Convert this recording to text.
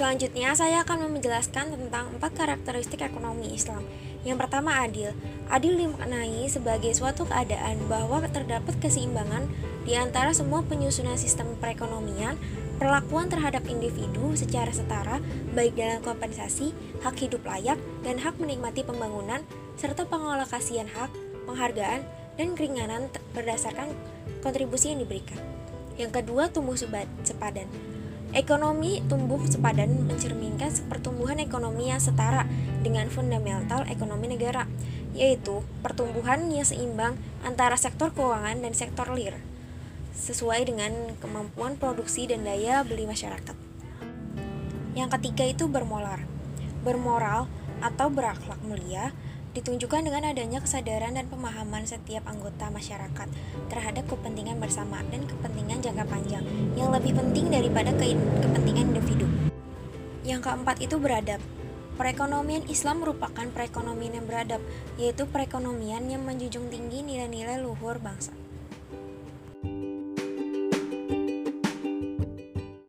Selanjutnya, saya akan menjelaskan tentang empat karakteristik ekonomi Islam. Yang pertama, adil. Adil dimaknai sebagai suatu keadaan bahwa terdapat keseimbangan di antara semua penyusunan sistem perekonomian, perlakuan terhadap individu secara setara, baik dalam kompensasi, hak hidup layak, dan hak menikmati pembangunan, serta pengalokasian hak, penghargaan, dan keringanan berdasarkan kontribusi yang diberikan. Yang kedua, tumbuh sepadan. Ekonomi tumbuh sepadan mencerminkan pertumbuhan ekonomi yang setara dengan fundamental ekonomi negara, yaitu pertumbuhan yang seimbang antara sektor keuangan dan sektor real, sesuai dengan kemampuan produksi dan daya beli masyarakat. Yang ketiga itu bermoral. Bermoral atau berakhlak mulia ditunjukkan dengan adanya kesadaran dan pemahaman setiap anggota masyarakat terhadap kepentingan bersama dan kepentingan jangka panjang yang lebih penting daripada ke kepentingan individu. Yang keempat itu beradab. Perekonomian Islam merupakan perekonomian yang beradab, yaitu perekonomian yang menjunjung tinggi nilai-nilai luhur bangsa.